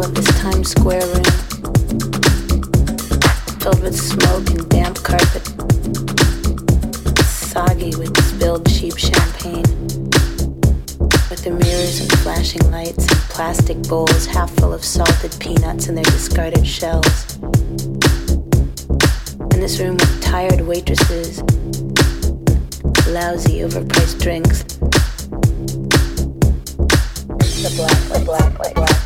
of this Times Square room, filled with smoke and damp carpet, soggy with spilled cheap champagne, with the mirrors and flashing lights and plastic bowls half full of salted peanuts and their discarded shells. In this room with tired waitresses, lousy overpriced drinks, the black, black, black, black,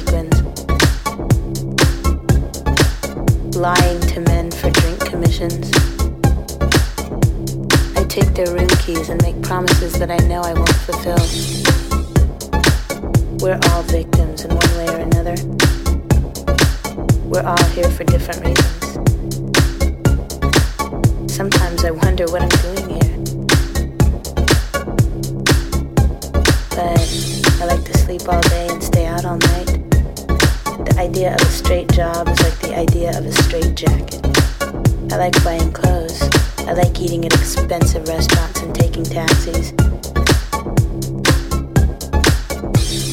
England, lying to men for drink commissions. I take their room keys and make promises that I know I won't fulfill. We're all victims in one way or another. We're all here for different reasons. Sometimes I wonder what I'm doing here. but I like to sleep all day and stay out all night. The idea of a straight job is like the idea of a straight jacket. I like buying clothes. I like eating at expensive restaurants and taking taxis.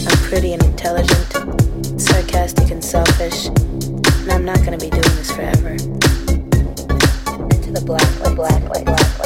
I'm pretty and intelligent, sarcastic and selfish, and I'm not gonna be doing this forever. Into the black, like black, like black.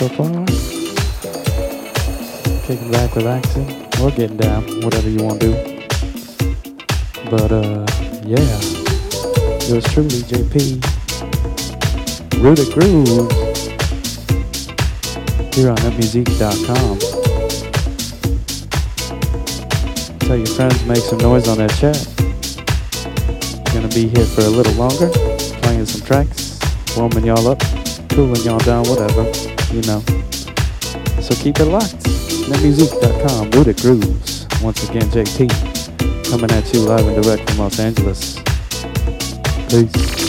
So far. Kicking back, relaxing, or getting down, whatever you want to do. But, uh, yeah. it was truly, JP. Rooted Grooves. Here on upmusic.com. Tell your friends, make some noise on that chat. Gonna be here for a little longer, playing some tracks, warming y'all up, cooling y'all down, whatever, you know. So keep it locked. Netmusic.com, Rooted Grooves. Once again, JP, coming at you live and direct from Los Angeles. Peace.